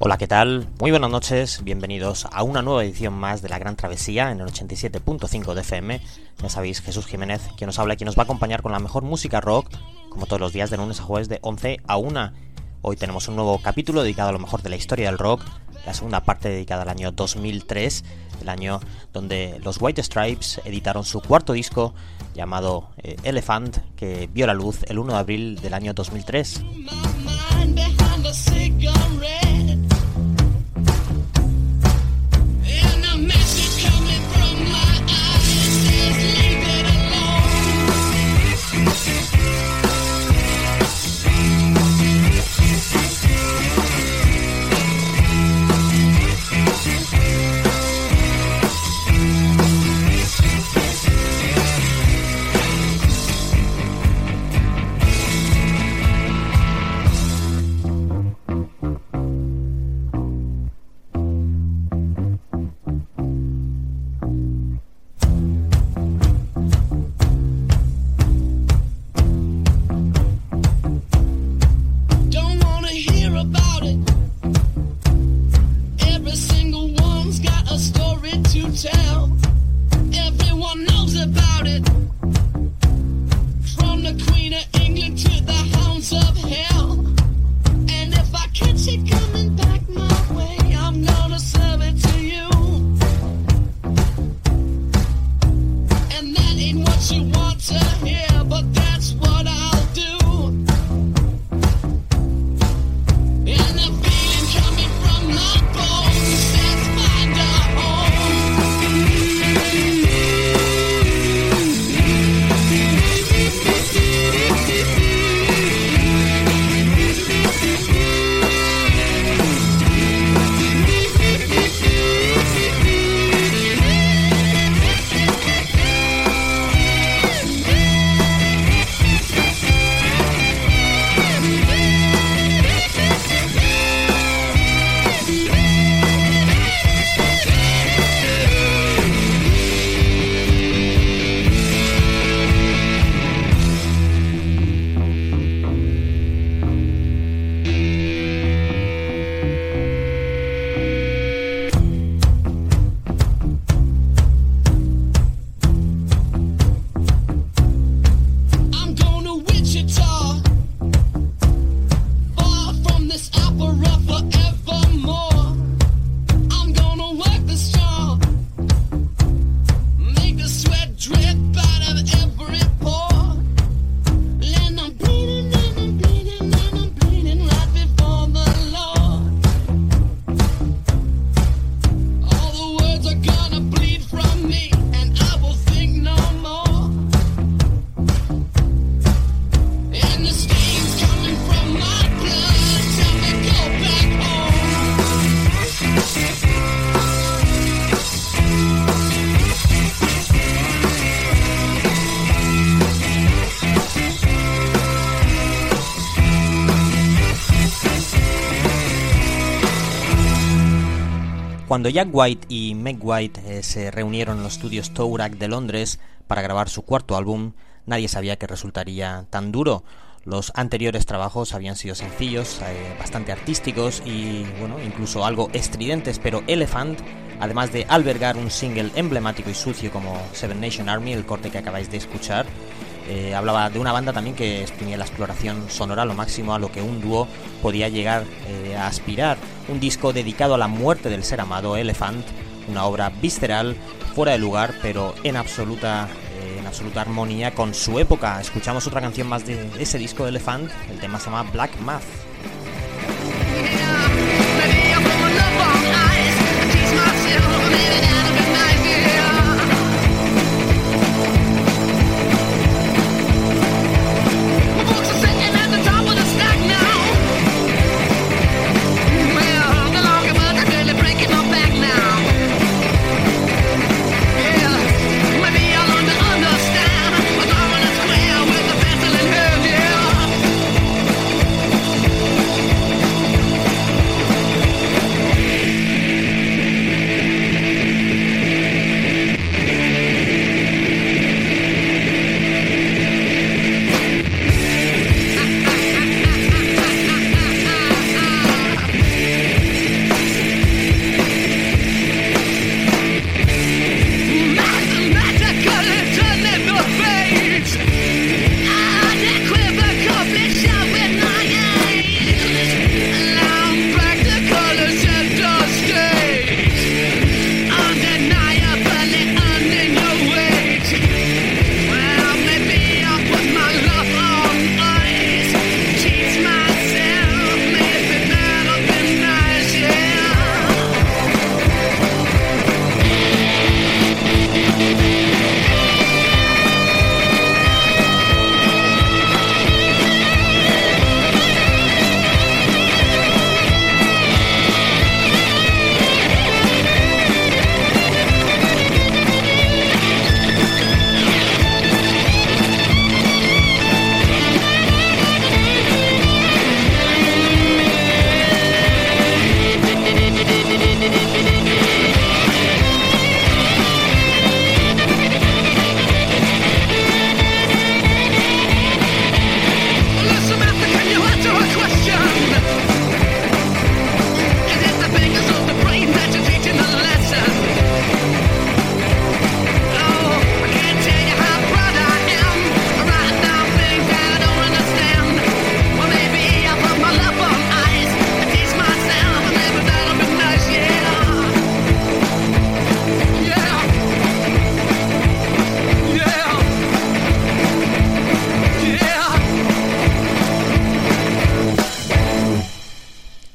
Hola, ¿qué tal? Muy buenas noches, bienvenidos a una nueva edición más de La Gran Travesía en el 87.5 de FM. Ya sabéis, Jesús Jiménez, quien nos habla y quien nos va a acompañar con la mejor música rock, como todos los días de lunes a jueves de 11 a 1. Hoy tenemos un nuevo capítulo dedicado a lo mejor de la historia del rock, la segunda parte dedicada al año 2003, el año donde los White Stripes editaron su cuarto disco llamado eh, Elephant, que vio la luz el 1 de abril del año 2003. hotel. Cuando Jack White y Meg White eh, se reunieron en los estudios Tourak de Londres para grabar su cuarto álbum, nadie sabía que resultaría tan duro. Los anteriores trabajos habían sido sencillos, eh, bastante artísticos y, bueno, incluso algo estridentes, pero Elephant, además de albergar un single emblemático y sucio como Seven Nation Army, el corte que acabáis de escuchar, eh, hablaba de una banda también que exprimía la exploración sonora lo máximo a lo que un dúo podía llegar a aspirar. Un disco dedicado a la muerte del ser amado, Elephant, una obra visceral, fuera de lugar, pero en absoluta, eh, en absoluta armonía con su época. Escuchamos otra canción más de ese disco de Elephant, el tema se llama Black Math.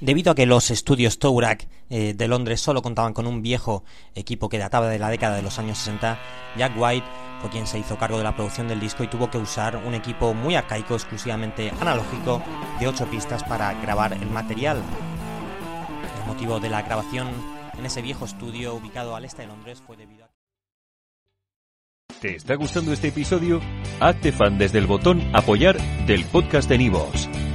Debido a que los estudios Tourak eh, de Londres solo contaban con un viejo equipo que databa de la década de los años 60, Jack White fue quien se hizo cargo de la producción del disco y tuvo que usar un equipo muy arcaico, exclusivamente analógico, de 8 pistas para grabar el material. El motivo de la grabación en ese viejo estudio ubicado al este de Londres fue debido a... ¿Te está gustando este episodio? Hazte fan desde el botón apoyar del podcast de Nivos.